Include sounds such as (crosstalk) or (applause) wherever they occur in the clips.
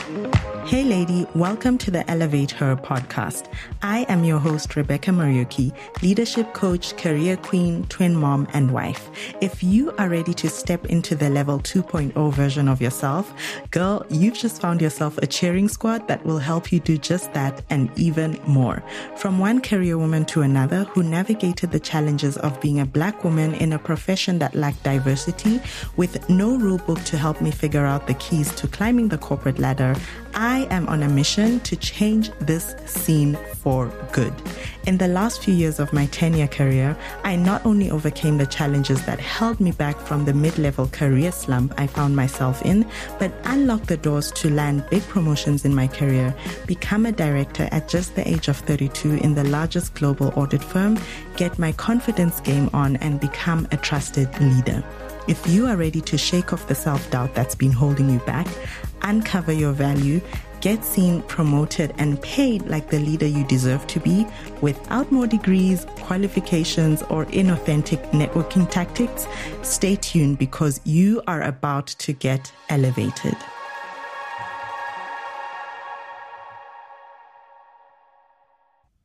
Hey, lady, welcome to the Elevate Her podcast. I am your host, Rebecca Mariuki, leadership coach, career queen, twin mom, and wife. If you are ready to step into the level 2.0 version of yourself, girl, you've just found yourself a cheering squad that will help you do just that and even more. From one career woman to another who navigated the challenges of being a black woman in a profession that lacked diversity with no rule book to help me figure out the keys to climbing the corporate ladder, I am on a mission to change this scene for good. In the last few years of my 10 year career, I not only overcame the challenges that held me back from the mid level career slump I found myself in, but unlocked the doors to land big promotions in my career, become a director at just the age of 32 in the largest global audit firm, get my confidence game on, and become a trusted leader. If you are ready to shake off the self doubt that's been holding you back, uncover your value, get seen, promoted, and paid like the leader you deserve to be without more degrees, qualifications, or inauthentic networking tactics, stay tuned because you are about to get elevated.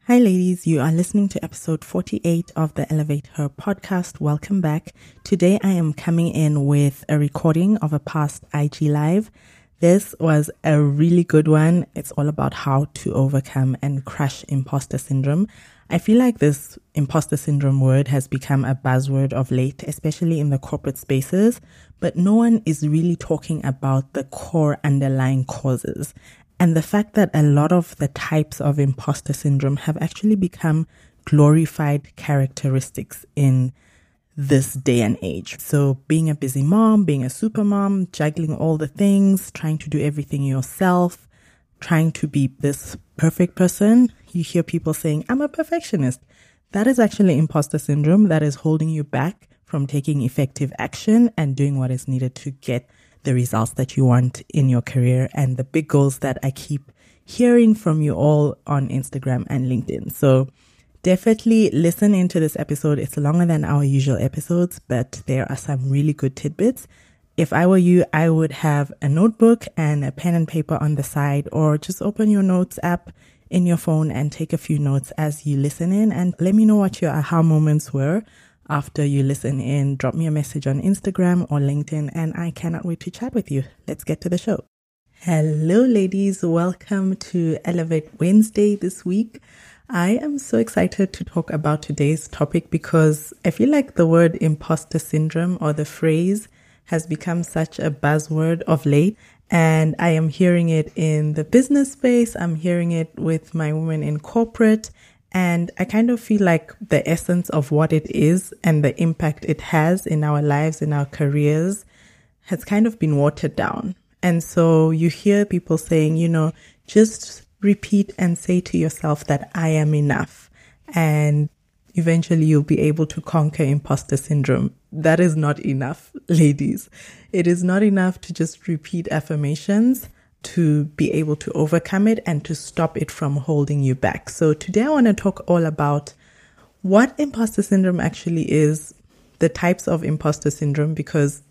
Hi, ladies. You are listening to episode 48 of the Elevate Her podcast. Welcome back. Today, I am coming in with a recording of a past IG Live. This was a really good one. It's all about how to overcome and crush imposter syndrome. I feel like this imposter syndrome word has become a buzzword of late, especially in the corporate spaces, but no one is really talking about the core underlying causes. And the fact that a lot of the types of imposter syndrome have actually become glorified characteristics in this day and age. So being a busy mom, being a super mom, juggling all the things, trying to do everything yourself, trying to be this perfect person. You hear people saying, I'm a perfectionist. That is actually imposter syndrome that is holding you back from taking effective action and doing what is needed to get the results that you want in your career and the big goals that I keep hearing from you all on Instagram and LinkedIn. So definitely listen into this episode. It's longer than our usual episodes, but there are some really good tidbits. If I were you, I would have a notebook and a pen and paper on the side or just open your notes app in your phone and take a few notes as you listen in and let me know what your aha moments were after you listen in, drop me a message on Instagram or LinkedIn, and I cannot wait to chat with you. Let's get to the show. Hello, ladies. Welcome to Elevate Wednesday this week. I am so excited to talk about today's topic because I feel like the word imposter syndrome or the phrase has become such a buzzword of late. And I am hearing it in the business space. I'm hearing it with my women in corporate. And I kind of feel like the essence of what it is and the impact it has in our lives, in our careers, has kind of been watered down. And so you hear people saying, you know, just repeat and say to yourself that I am enough. And eventually you'll be able to conquer imposter syndrome. That is not enough, (laughs) ladies. It is not enough to just repeat affirmations to be able to overcome it and to stop it from holding you back. So today I want to talk all about what imposter syndrome actually is, the types of imposter syndrome, because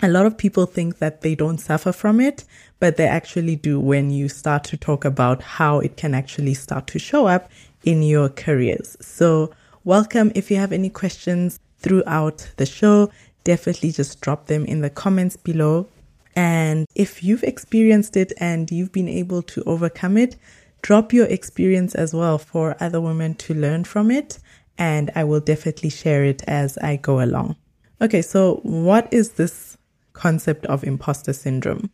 a lot of people think that they don't suffer from it, but they actually do when you start to talk about how it can actually start to show up in your careers. So welcome. If you have any questions throughout the show, definitely just drop them in the comments below. And if you've experienced it and you've been able to overcome it, drop your experience as well for other women to learn from it. And I will definitely share it as I go along. Okay, so what is this concept of imposter syndrome?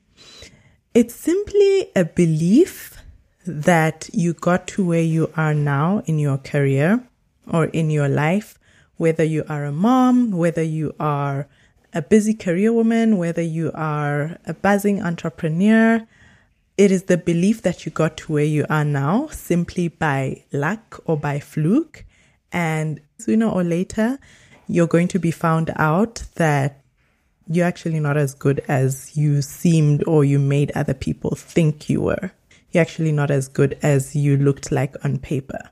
It's simply a belief that you got to where you are now in your career or in your life, whether you are a mom, whether you are a busy career woman, whether you are a buzzing entrepreneur, it is the belief that you got to where you are now simply by luck or by fluke. And sooner or later, you're going to be found out that you're actually not as good as you seemed or you made other people think you were. You're actually not as good as you looked like on paper.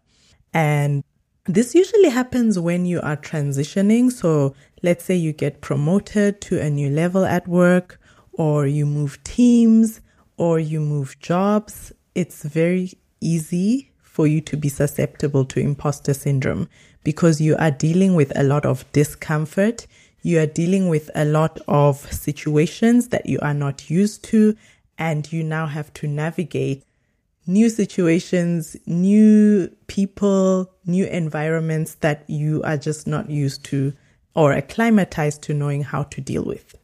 And this usually happens when you are transitioning. So let's say you get promoted to a new level at work or you move teams or you move jobs, it's very easy for you to be susceptible to imposter syndrome because you are dealing with a lot of discomfort. You are dealing with a lot of situations that you are not used to, and you now have to navigate new situations, new people, new environments that you are just not used to or acclimatized to knowing how to deal with.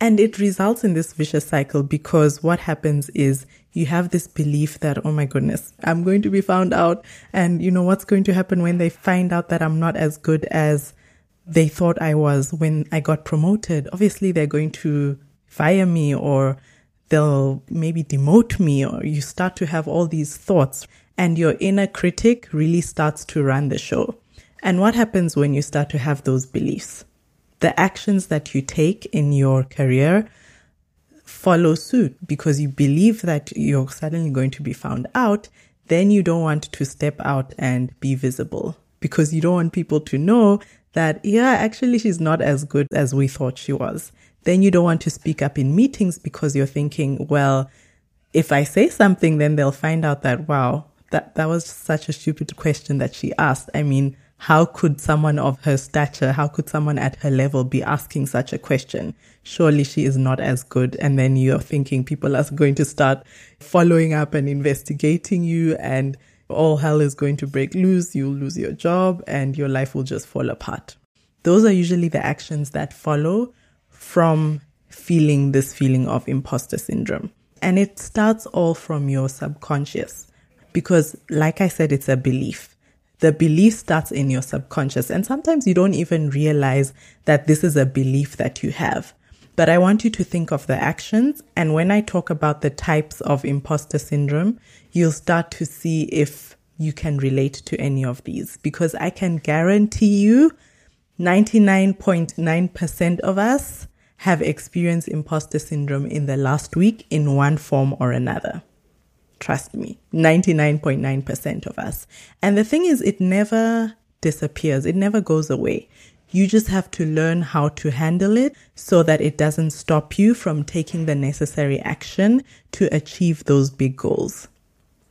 And it results in this vicious cycle because what happens is you have this belief that, oh my goodness, I'm going to be found out. And you know what's going to happen when they find out that I'm not as good as they thought I was when I got promoted? Obviously, they're going to fire me or they'll maybe demote me or you start to have all these thoughts and your inner critic really starts to run the show. And what happens when you start to have those beliefs? The actions that you take in your career follow suit because you believe that you're suddenly going to be found out. Then you don't want to step out and be visible because you don't want people to know that, yeah, actually she's not as good as we thought she was. Then you don't want to speak up in meetings because you're thinking, well, if I say something, then they'll find out that, wow, that, that was such a stupid question that she asked. I mean, how could someone of her stature, how could someone at her level be asking such a question? Surely she is not as good. And then you're thinking people are going to start following up and investigating you and all hell is going to break loose. You'll lose your job and your life will just fall apart. Those are usually the actions that follow from feeling this feeling of imposter syndrome. And it starts all from your subconscious because, like I said, it's a belief. The belief starts in your subconscious. And sometimes you don't even realize that this is a belief that you have. But I want you to think of the actions. And when I talk about the types of imposter syndrome, you'll start to see if you can relate to any of these because I can guarantee you 99.9% of us have experienced imposter syndrome in the last week in one form or another. Trust me, 99.9% of us. And the thing is, it never disappears. It never goes away. You just have to learn how to handle it so that it doesn't stop you from taking the necessary action to achieve those big goals,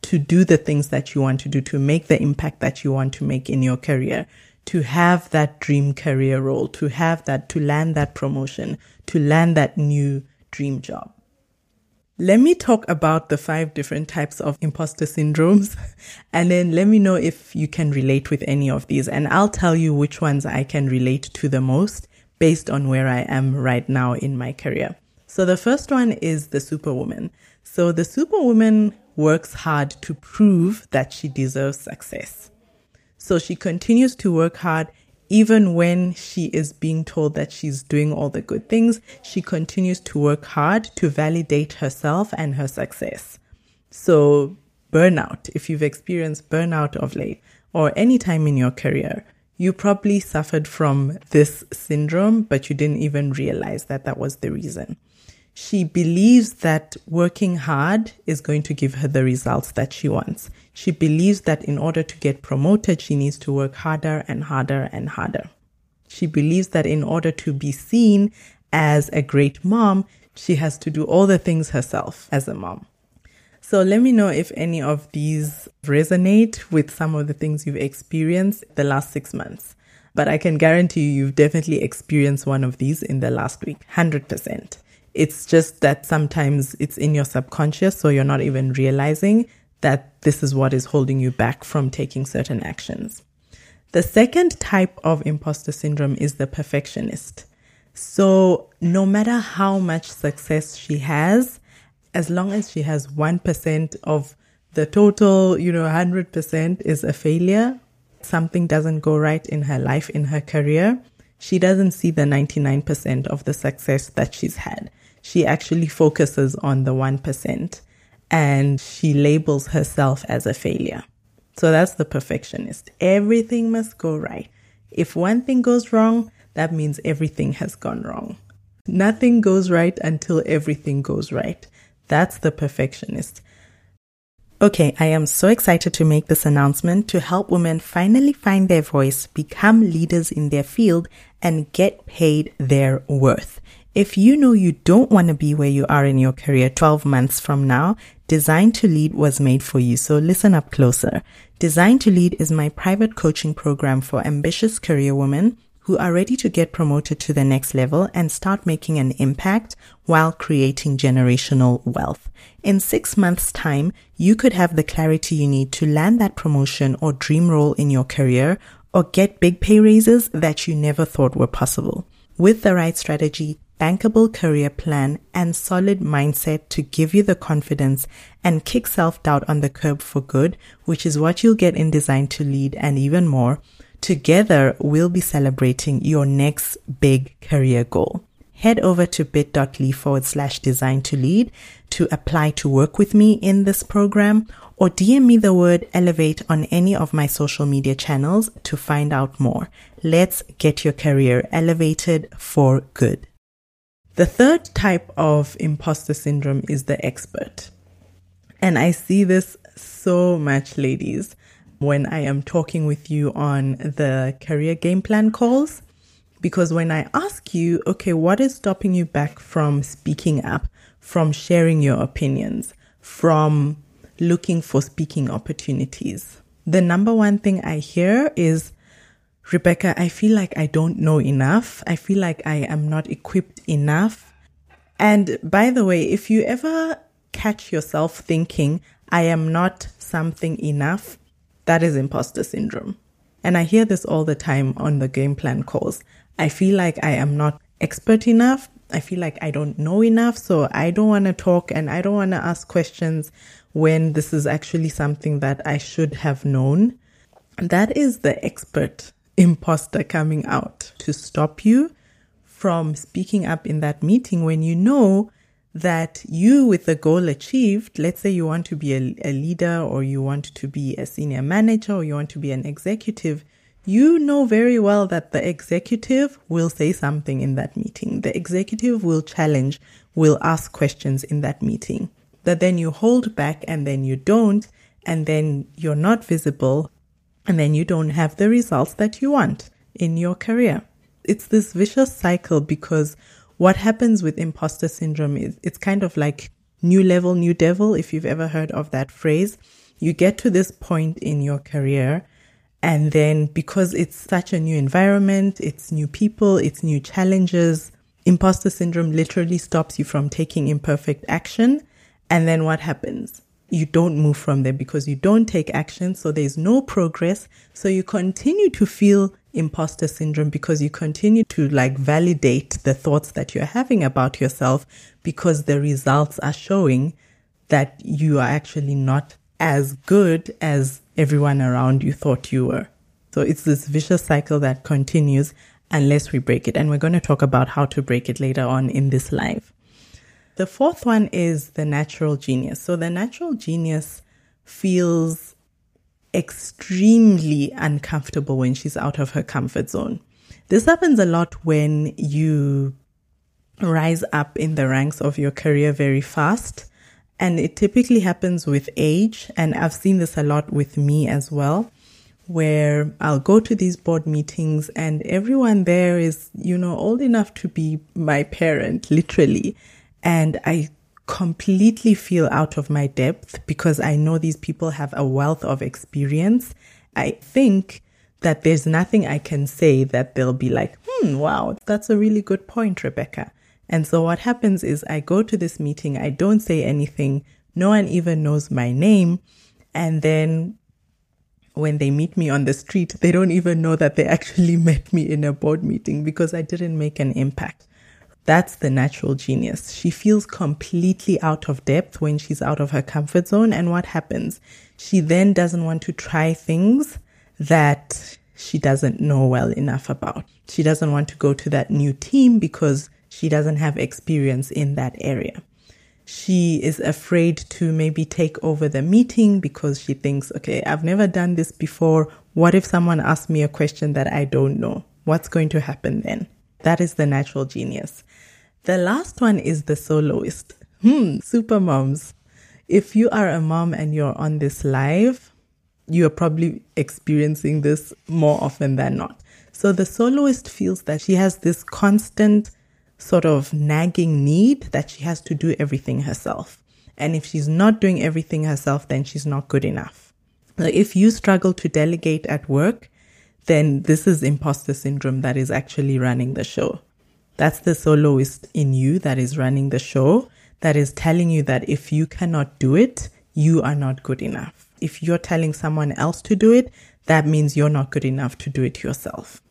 to do the things that you want to do, to make the impact that you want to make in your career, to have that dream career role, to have that, to land that promotion, to land that new dream job. Let me talk about the five different types of imposter syndromes (laughs) and then let me know if you can relate with any of these. And I'll tell you which ones I can relate to the most based on where I am right now in my career. So the first one is the superwoman. So the superwoman works hard to prove that she deserves success. So she continues to work hard even when she is being told that she's doing all the good things, she continues to work hard to validate herself and her success. So, burnout, if you've experienced burnout of late or any time in your career, you probably suffered from this syndrome, but you didn't even realize that that was the reason she believes that working hard is going to give her the results that she wants. She believes that in order to get promoted, she needs to work harder and harder and harder. She believes that in order to be seen as a great mom, she has to do all the things herself as a mom. So let me know if any of these resonate with some of the things you've experienced the last six months. But I can guarantee you, you've definitely experienced one of these in the last week, 100%. It's just that sometimes it's in your subconscious, so you're not even realizing that this is what is holding you back from taking certain actions. The second type of imposter syndrome is the perfectionist. So, no matter how much success she has, as long as she has 1% of the total, you know, 100% is a failure, something doesn't go right in her life, in her career, she doesn't see the 99% of the success that she's had she actually focuses on the 1% and she labels herself as a failure. So that's the perfectionist. Everything must go right. If one thing goes wrong, that means everything has gone wrong. Nothing goes right until everything goes right. That's the perfectionist. Okay, I am so excited to make this announcement to help women finally find their voice, become leaders in their field, and get paid their worth. If you know you don't want to be where you are in your career 12 months from now, Design to Lead was made for you. So listen up closer. Design to Lead is my private coaching program for ambitious career women who are ready to get promoted to the next level and start making an impact while creating generational wealth. In six months time, you could have the clarity you need to land that promotion or dream role in your career or get big pay raises that you never thought were possible. With the right strategy, bankable career plan, and solid mindset to give you the confidence and kick self doubt on the curb for good, which is what you'll get in Design to Lead and even more, Together, we'll be celebrating your next big career goal. Head over to bit.ly forward slash design to lead to apply to work with me in this program or DM me the word elevate on any of my social media channels to find out more. Let's get your career elevated for good. The third type of imposter syndrome is the expert. And I see this so much, ladies when I am talking with you on the career game plan calls. Because when I ask you, okay, what is stopping you back from speaking up, from sharing your opinions, from looking for speaking opportunities? The number one thing I hear is, Rebecca, I feel like I don't know enough. I feel like I am not equipped enough. And by the way, if you ever catch yourself thinking, I am not something enough, that is imposter syndrome. And I hear this all the time on the game plan calls. I feel like I am not expert enough. I feel like I don't know enough. So I don't want to talk and I don't want to ask questions when this is actually something that I should have known. That is the expert imposter coming out to stop you from speaking up in that meeting when you know that you, with the goal achieved, let's say you want to be a, a, leader or you want to be a senior manager or you want to be an executive, you know very well that the executive will say something in that meeting. The executive will challenge, will ask questions in that meeting. That then you hold back and then you don't, and then you're not visible, and then you don't have the results that you want in your career. It's this vicious cycle because what happens with imposter syndrome is it's kind of like new level, new devil. If you've ever heard of that phrase, you get to this point in your career. And then because it's such a new environment, it's new people, it's new challenges, imposter syndrome literally stops you from taking imperfect action. And then what happens? You don't move from there because you don't take action. So there's no progress. So you continue to feel imposter syndrome because you continue to like validate the thoughts that you're having about yourself because the results are showing that you are actually not as good as everyone around you thought you were. So it's this vicious cycle that continues unless we break it. And we're going to talk about how to break it later on in this live. The fourth one is the natural genius. So the natural genius feels extremely uncomfortable when she's out of her comfort zone. This happens a lot when you rise up in the ranks of your career very fast. And it typically happens with age. And I've seen this a lot with me as well, where I'll go to these board meetings and everyone there is, you know, old enough to be my parent, literally. And I completely feel out of my depth because I know these people have a wealth of experience. I think that there's nothing I can say that they'll be like, hmm, wow, that's a really good point, Rebecca. And so what happens is I go to this meeting, I don't say anything, no one even knows my name. And then when they meet me on the street, they don't even know that they actually (laughs) met me in a board meeting because I didn't make an impact. That's the natural genius. She feels completely out of depth when she's out of her comfort zone. And what happens? She then doesn't want to try things that she doesn't know well enough about. She doesn't want to go to that new team because she doesn't have experience in that area. She is afraid to maybe take over the meeting because she thinks, okay, I've never done this before. What if someone asks me a question that I don't know? What's going to happen then? That is the natural genius. The last one is the soloist. Hmm, super moms. If you are a mom and you're on this live, you are probably experiencing this more often than not. So the soloist feels that she has this constant sort of nagging need that she has to do everything herself. And if she's not doing everything herself, then she's not good enough. If you struggle to delegate at work, then this is imposter syndrome that is actually running the show. That's the soloist in you that is running the show, that is telling you that if you cannot do it, you are not good enough. If you're telling someone else to do it, that means you're not good enough to do it yourself.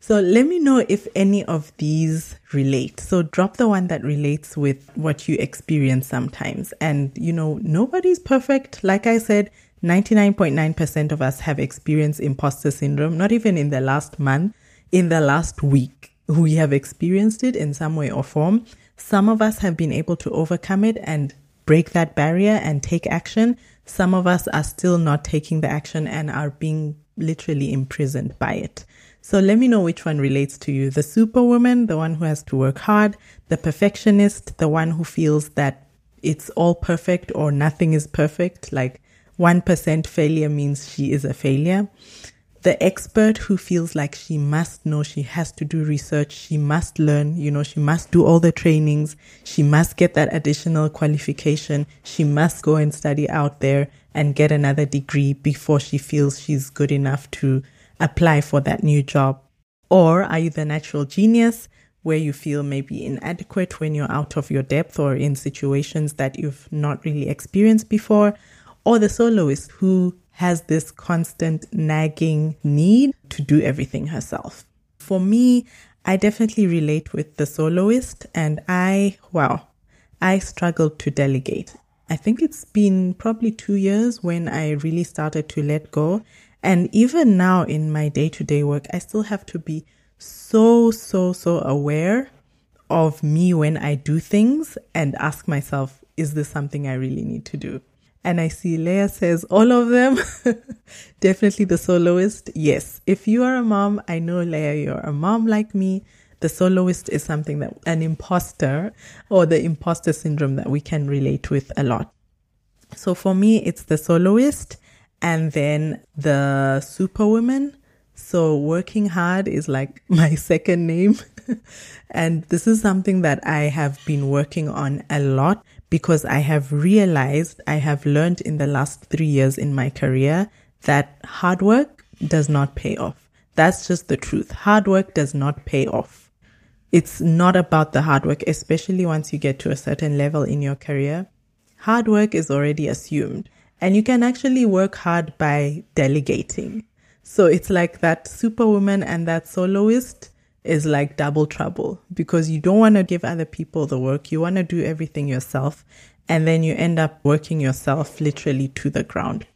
So let me know if any of these relate. So drop the one that relates with what you experience sometimes. And, you know, nobody's perfect. Like I said, 99.9% of us have experienced imposter syndrome, not even in the last month, in the last week. We have experienced it in some way or form. Some of us have been able to overcome it and break that barrier and take action. Some of us are still not taking the action and are being literally imprisoned by it. So let me know which one relates to you. The superwoman, the one who has to work hard, the perfectionist, the one who feels that it's all perfect or nothing is perfect, like 1% failure means she is a failure. The expert who feels like she must know, she has to do research, she must learn, you know, she must do all the trainings, she must get that additional qualification, she must go and study out there and get another degree before she feels she's good enough to apply for that new job? Or are you the natural genius where you feel maybe inadequate when you're out of your depth or in situations that you've not really experienced before? Or the soloist who has this constant nagging need to do everything herself? For me, I definitely relate with the soloist and I, wow, I struggled to delegate. I think it's been probably two years when I really started to let go and even now in my day to day work, I still have to be so, so, so aware of me when I do things and ask myself, is this something I really need to do? And I see Leah says all of them. (laughs) Definitely the soloist. Yes. If you are a mom, I know Leah, you're a mom like me. The soloist is something that an imposter or the imposter syndrome that we can relate with a lot. So for me, it's the soloist and then the superwoman. So working hard is like (laughs) my second name. (laughs) and this is something that I have been working on a lot because I have realized, I have learned in the last three years in my career that hard work does not pay off. That's just the truth. Hard work does not pay off. It's not about the hard work, especially once you get to a certain level in your career. Hard work is already assumed. And you can actually work hard by delegating. So it's like that superwoman and that soloist is like double trouble because you don't want to give other people the work. You want to do everything yourself. And then you end up working yourself literally to the ground.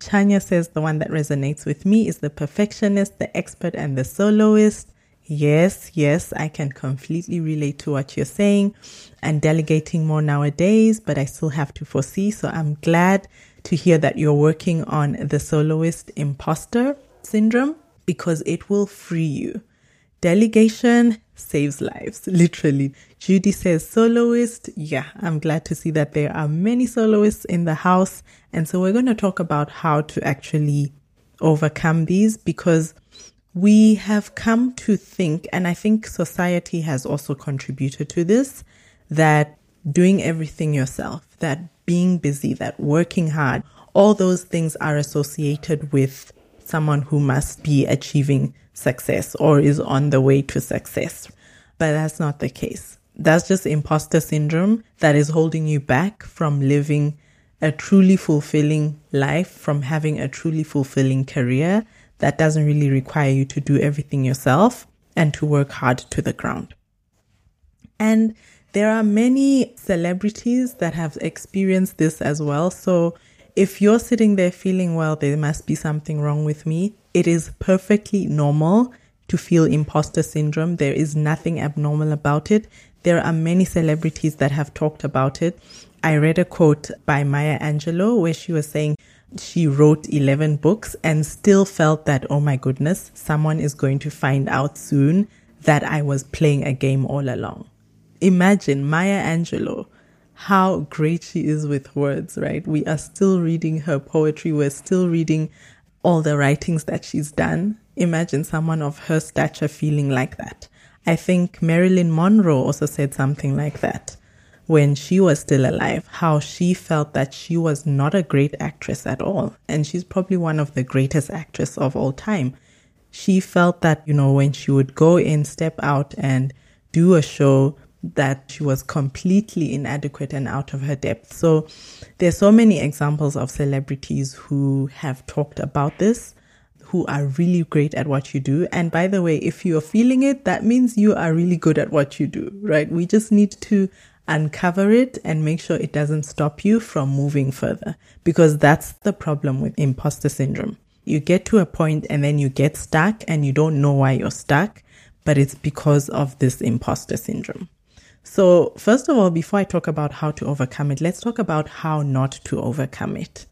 Chanya says the one that resonates with me is the perfectionist, the expert, and the soloist. Yes, yes, I can completely relate to what you're saying and delegating more nowadays, but I still have to foresee. So I'm glad to hear that you're working on the soloist imposter syndrome because it will free you. Delegation saves lives, literally. Judy says soloist. Yeah, I'm glad to see that there are many soloists in the house. And so we're going to talk about how to actually overcome these because we have come to think, and I think society has also contributed to this, that doing everything yourself, that being busy, that working hard, all those things are associated with someone who must be achieving success or is on the way to success. But that's not the case. That's just imposter syndrome that is holding you back from living a truly fulfilling life, from having a truly fulfilling career that doesn't really require you to do everything yourself and to work hard to the ground. And there are many celebrities that have experienced this as well. So if you're sitting there feeling, well, there must be something wrong with me, it is perfectly normal to feel imposter syndrome. There is nothing abnormal about it. There are many celebrities that have talked about it. I read a quote by Maya Angelou where she was saying she wrote 11 books and still felt that, oh my goodness, someone is going to find out soon that I was playing a game all along imagine Maya Angelou, how great she is with words, right? We are still reading her poetry. We're still reading all the writings that she's done. Imagine someone of her stature feeling like that. I think Marilyn Monroe also said something like that when she was still alive, how she felt that she was not a great actress at all. And she's probably one of the greatest actresses of all time. She felt that, you know, when she would go in, step out and do a show, that she was completely inadequate and out of her depth. So there's so many examples of celebrities who have talked about this, who are really great at what you do. And by the way, if you're feeling it, that means you are really good at what you do, right? We just need to uncover it and make sure it doesn't stop you from moving further because that's the problem with imposter syndrome. You get to a point and then you get stuck and you don't know why you're stuck, but it's because of this imposter syndrome. So, first of all, before I talk about how to overcome it, let's talk about how not to overcome it.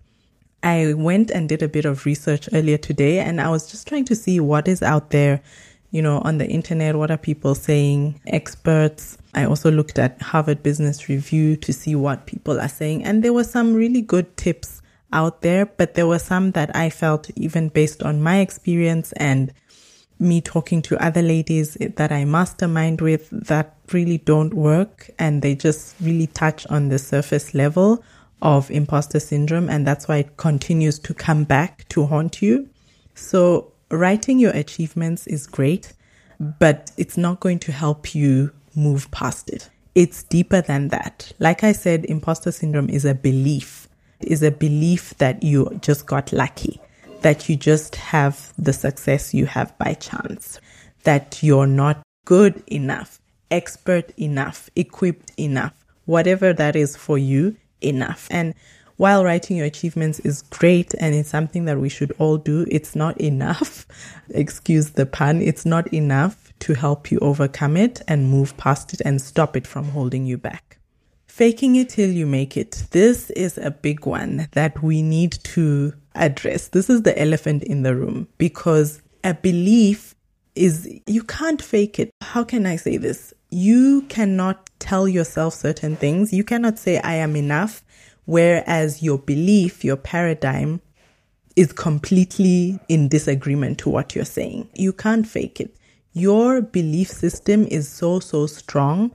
I went and did a bit of research earlier today and I was just trying to see what is out there, you know, on the internet. What are people saying? Experts. I also looked at Harvard Business Review to see what people are saying. And there were some really good tips out there, but there were some that I felt even based on my experience and me talking to other ladies that I mastermind with that really don't work and they just really touch on the surface level of imposter syndrome and that's why it continues to come back to haunt you. So writing your achievements is great, but it's not going to help you move past it. It's deeper than that. Like I said, imposter syndrome is a belief, is a belief that you just got lucky that you just have the success you have by chance, that you're not good enough, expert enough, equipped enough, whatever that is for you, enough. And while writing your achievements is great and it's something that we should all do, it's not enough. (laughs) Excuse the pun. It's not enough to help you overcome it and move past it and stop it from holding you back. Faking it till you make it. This is a big one that we need to address. This is the elephant in the room because a belief is, you can't fake it. How can I say this? You cannot tell yourself certain things. You cannot say, I am enough. Whereas your belief, your paradigm is completely in disagreement to what you're saying. You can't fake it. Your belief system is so, so strong.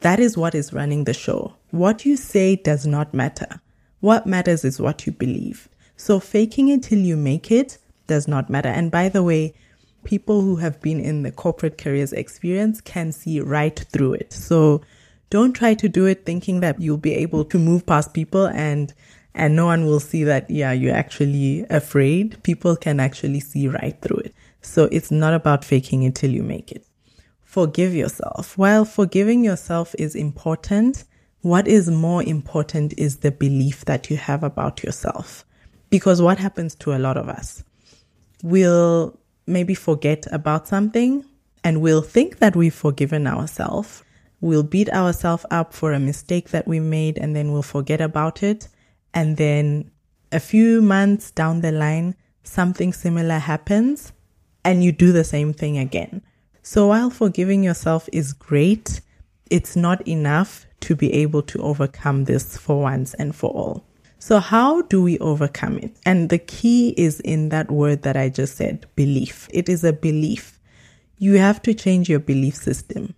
That is what is running the show. What you say does not matter. What matters is what you believe. So faking it till you make it does not matter. And by the way, people who have been in the corporate careers experience can see right through it. So don't try to do it thinking that you'll be able to move past people and and no one will see that yeah you're actually afraid. People can actually see right through it. So it's not about faking it till you make it. Forgive yourself. While forgiving yourself is important what is more important is the belief that you have about yourself because what happens to a lot of us? We'll maybe forget about something and we'll think that we've forgiven ourselves. We'll beat ourselves up for a mistake that we made and then we'll forget about it. And then a few months down the line, something similar happens and you do the same thing again. So while forgiving yourself is great, it's not enough to be able to overcome this for once and for all. So how do we overcome it? And the key is in that word that I just said, belief. It is a belief. You have to change your belief system.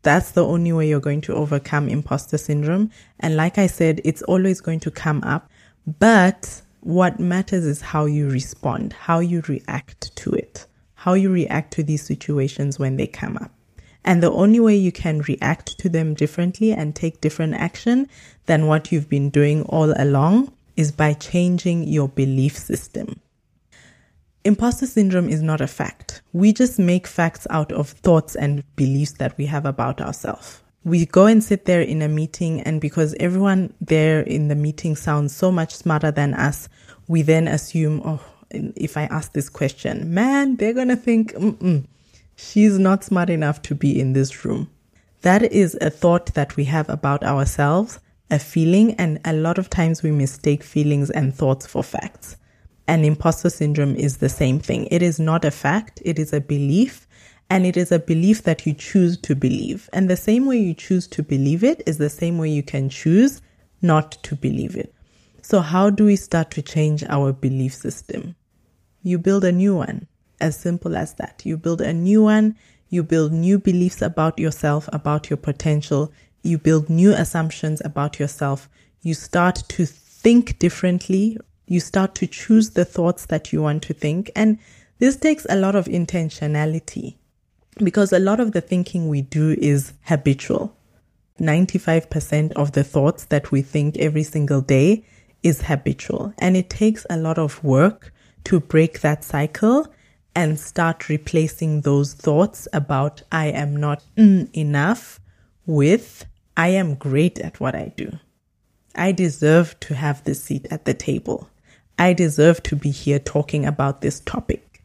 That's the only way you're going to overcome imposter syndrome. And like I said, it's always going to come up. But what matters is how you respond, how you react to it, how you react to these situations when they come up. And the only way you can react to them differently and take different action than what you've been doing all along is by changing your belief system. Imposter syndrome is not a fact. We just make facts out of thoughts and beliefs that we have about ourselves. We go and sit there in a meeting, and because everyone there in the meeting sounds so much smarter than us, we then assume, oh, if I ask this question, man, they're going to think, Mm-mm, she's not smart enough to be in this room. That is a thought that we have about ourselves, a feeling, and a lot of times we mistake feelings and thoughts for facts. And imposter syndrome is the same thing. It is not a fact, it is a belief, and it is a belief that you choose to believe. And the same way you choose to believe it is the same way you can choose not to believe it. So, how do we start to change our belief system? You build a new one as simple as that. You build a new one, You build new beliefs about yourself, about your potential. You build new assumptions about yourself. You start to think differently. You start to choose the thoughts that you want to think. And this takes a lot of intentionality because a lot of the thinking we do is habitual. 95% of the thoughts that we think every single day is habitual. And it takes a lot of work to break that cycle and start replacing those thoughts about I am not enough with I am great at what I do. I deserve to have this seat at the table. I deserve to be here talking about this topic.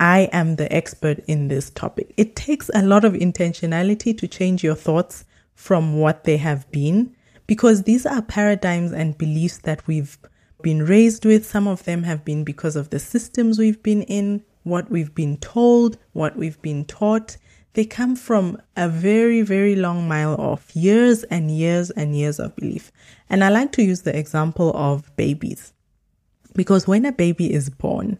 I am the expert in this topic. It takes a lot of intentionality to change your thoughts from what they have been because these are paradigms and beliefs that we've been raised with. Some of them have been because of the systems we've been in, what we've been told, what we've been taught. They come from a very, very long mile off, years and years and years of belief. And I like to use the example of babies because when a baby is born,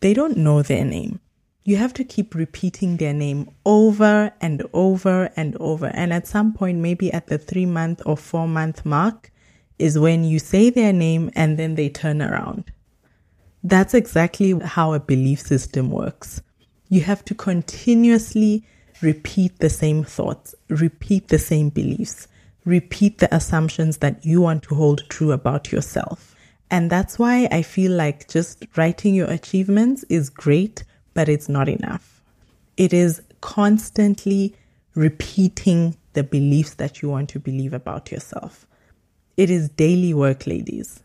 they don't know their name you have to keep repeating their name over and over and over. And at some point, maybe at the three month or four month mark, is when you say their name and then they turn around. That's exactly how a belief system works. You have to continuously repeat the same thoughts, repeat the same beliefs, repeat the assumptions that you want to hold true about yourself. And that's why I feel like just writing your achievements is great but it's not enough. It is constantly repeating the beliefs that you want to believe about yourself. It is daily work, ladies.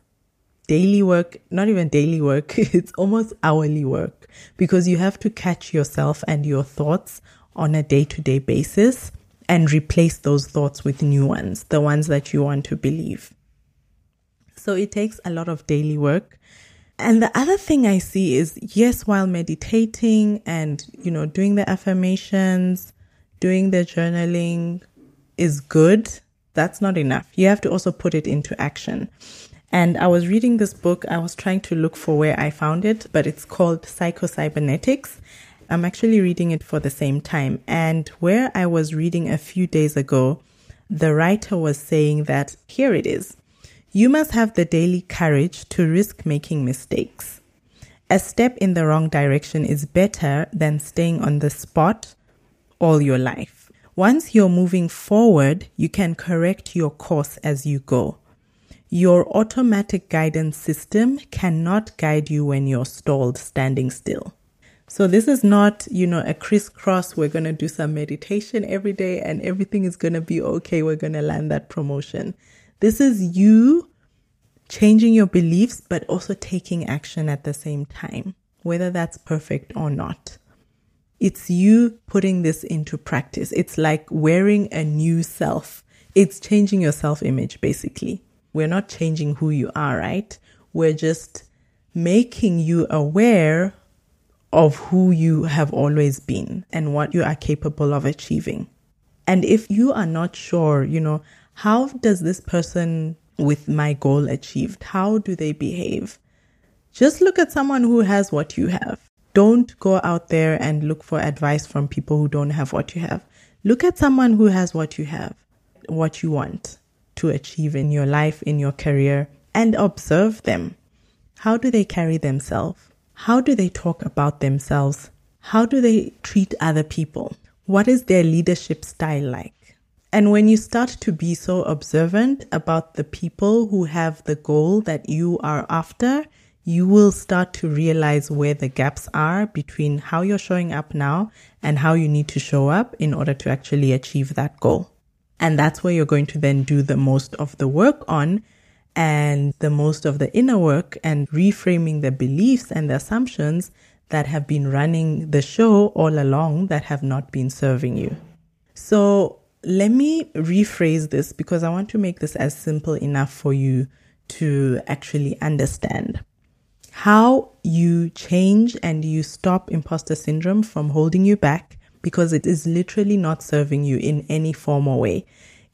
Daily work, not even daily work, (laughs) it's almost hourly work because you have to catch yourself and your thoughts on a day to day basis and replace those thoughts with new ones, the ones that you want to believe. So it takes a lot of daily work and the other thing I see is yes, while meditating and, you know, doing the affirmations, doing the journaling is good, that's not enough. You have to also put it into action. And I was reading this book. I was trying to look for where I found it, but it's called Psycho-Cybernetics. I'm actually reading it for the same time. And where I was reading a few days ago, the writer was saying that here it is. You must have the daily courage to risk making mistakes. A step in the wrong direction is better than staying on the spot all your life. Once you're moving forward, you can correct your course as you go. Your automatic guidance system cannot guide you when you're stalled standing still. So this is not, you know, a crisscross. We're going to do some meditation every day and everything is going to be okay. We're going to land that promotion. This is you changing your beliefs, but also taking action at the same time, whether that's perfect or not. It's you putting this into practice. It's like wearing a new self. It's changing your self image, basically. We're not changing who you are, right? We're just making you aware of who you have always been and what you are capable of achieving. And if you are not sure, you know, how does this person with my goal achieved? How do they behave? Just look at someone who has what you have. Don't go out there and look for advice from people who don't have what you have. Look at someone who has what you have, what you want to achieve in your life, in your career, and observe them. How do they carry themselves? How do they talk about themselves? How do they treat other people? What is their leadership style like? And when you start to be so observant about the people who have the goal that you are after, you will start to realize where the gaps are between how you're showing up now and how you need to show up in order to actually achieve that goal. And that's where you're going to then do the most of the work on and the most of the inner work and reframing the beliefs and the assumptions that have been running the show all along that have not been serving you. So let me rephrase this because I want to make this as simple enough for you to actually understand how you change and you stop imposter syndrome from holding you back because it is literally not serving you in any form or way.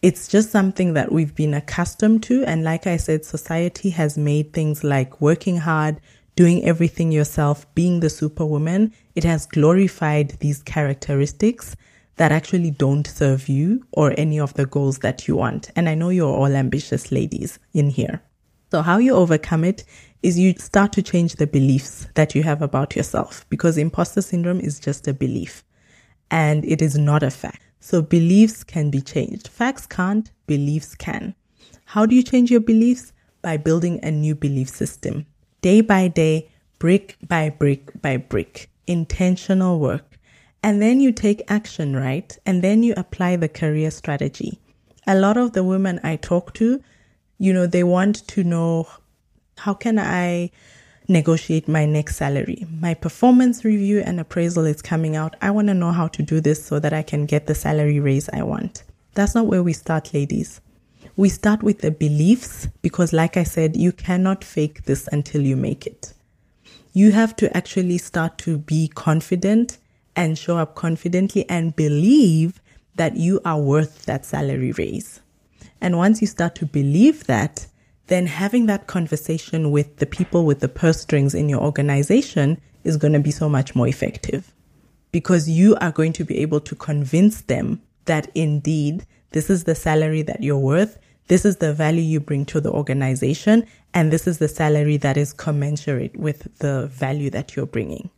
It's just something that we've been accustomed to. And like I said, society has made things like working hard, doing everything yourself, being the superwoman, it has glorified these characteristics that actually don't serve you or any of the goals that you want. And I know you're all ambitious ladies in here. So how you overcome it is you start to change the beliefs that you have about yourself because imposter syndrome is just a belief and it is not a fact. So beliefs can be changed. Facts can't, beliefs can. How do you change your beliefs? By building a new belief system. Day by day, brick by brick by brick. Intentional work. And then you take action, right? And then you apply the career strategy. A lot of the women I talk to, you know, they want to know how can I negotiate my next salary? My performance review and appraisal is coming out. I want to know how to do this so that I can get the salary raise I want. That's not where we start, ladies. We start with the beliefs because, like I said, you cannot fake this until you make it. You have to actually start to be confident and show up confidently and believe that you are worth that salary raise. And once you start to believe that, then having that conversation with the people with the purse strings in your organization is going to be so much more effective because you are going to be able to convince them that indeed this is the salary that you're worth. This is the value you bring to the organization. And this is the salary that is commensurate with the value that you're bringing.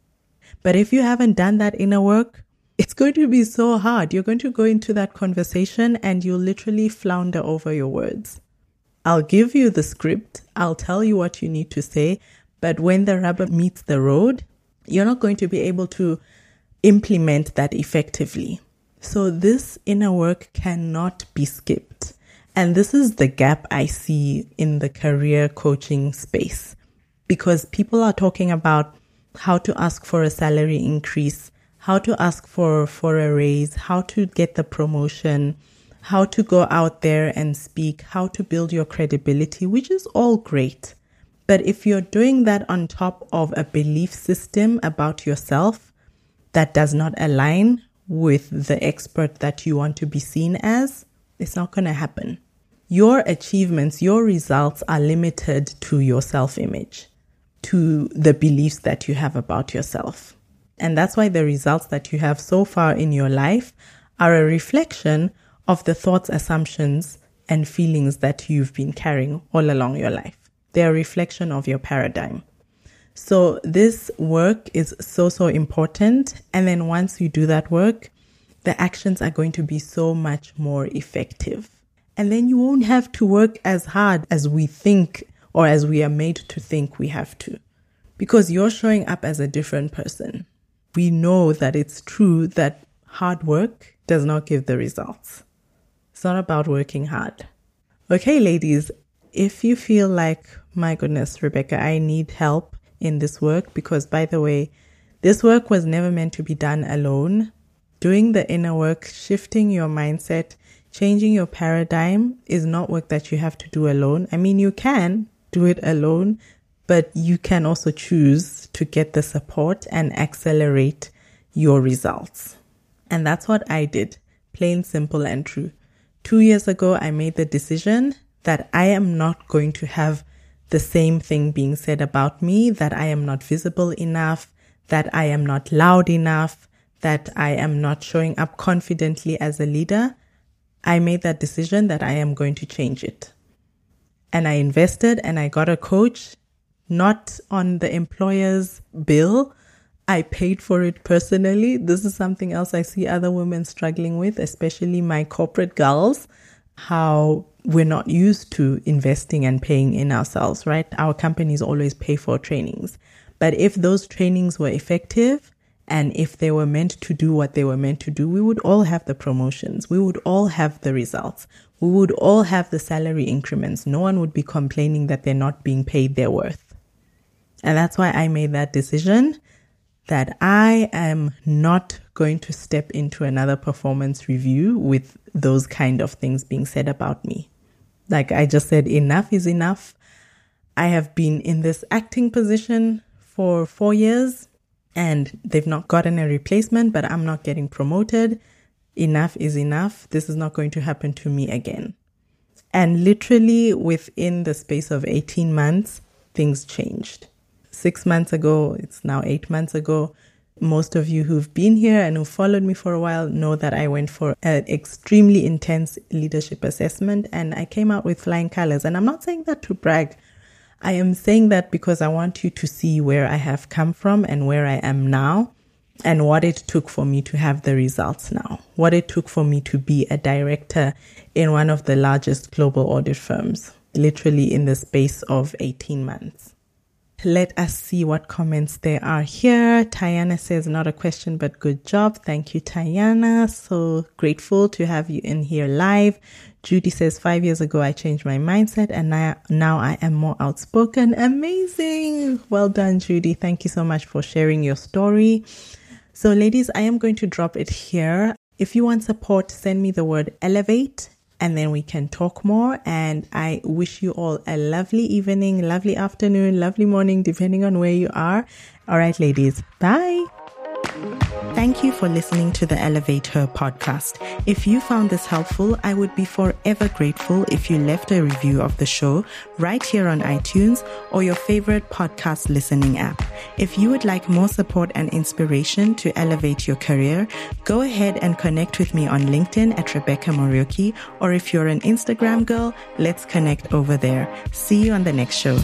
But if you haven't done that inner work, it's going to be so hard. You're going to go into that conversation and you'll literally flounder over your words. I'll give you the script. I'll tell you what you need to say. But when the rubber meets the road, you're not going to be able to implement that effectively. So this inner work cannot be skipped. And this is the gap I see in the career coaching space because people are talking about how to ask for a salary increase, how to ask for, for a raise, how to get the promotion, how to go out there and speak, how to build your credibility, which is all great. But if you're doing that on top of a belief system about yourself that does not align with the expert that you want to be seen as, it's not going to happen. Your achievements, your results are limited to your self image, to the beliefs that you have about yourself. And that's why the results that you have so far in your life are a reflection of the thoughts, assumptions, and feelings that you've been carrying all along your life. They're a reflection of your paradigm. So this work is so, so important. And then once you do that work, the actions are going to be so much more effective. And then you won't have to work as hard as we think or as we are made to think we have to because you're showing up as a different person. We know that it's true that hard work does not give the results. Not about working hard. Okay, ladies, if you feel like, my goodness, Rebecca, I need help in this work, because by the way, this work was never meant to be done alone. Doing the inner work, shifting your mindset, changing your paradigm is not work that you have to do alone. I mean, you can do it alone, but you can also choose to get the support and accelerate your results. And that's what I did. Plain, simple, and true. Two years ago, I made the decision that I am not going to have the same thing being said about me, that I am not visible enough, that I am not loud enough, that I am not showing up confidently as a leader. I made that decision that I am going to change it. And I invested and I got a coach, not on the employer's bill, I paid for it personally. This is something else I see other women struggling with, especially my corporate girls, how we're not used to investing and paying in ourselves, right? Our companies always pay for trainings. But if those trainings were effective and if they were meant to do what they were meant to do, we would all have the promotions. We would all have the results. We would all have the salary increments. No one would be complaining that they're not being paid their worth. And that's why I made that decision that I am not going to step into another performance review with those kind of things being said about me. Like I just said, enough is enough. I have been in this acting position for four years and they've not gotten a replacement, but I'm not getting promoted. Enough is enough. This is not going to happen to me again. And literally within the space of 18 months, things changed. Six months ago. It's now eight months ago. Most of you who've been here and who followed me for a while know that I went for an extremely intense leadership assessment and I came out with flying colors. And I'm not saying that to brag. I am saying that because I want you to see where I have come from and where I am now and what it took for me to have the results now, what it took for me to be a director in one of the largest global audit firms, literally in the space of 18 months. Let us see what comments there are here. Tayana says, not a question, but good job. Thank you, Tayana. So grateful to have you in here live. Judy says, five years ago, I changed my mindset and now, now I am more outspoken. Amazing. Well done, Judy. Thank you so much for sharing your story. So ladies, I am going to drop it here. If you want support, send me the word elevate and then we can talk more. And I wish you all a lovely evening, lovely afternoon, lovely morning, depending on where you are. All right, ladies. Bye. Thank you for listening to the Elevate Her podcast. If you found this helpful, I would be forever grateful if you left a review of the show right here on iTunes or your favorite podcast listening app. If you would like more support and inspiration to elevate your career, go ahead and connect with me on LinkedIn at Rebecca Morioki, or if you're an Instagram girl, let's connect over there. See you on the next show.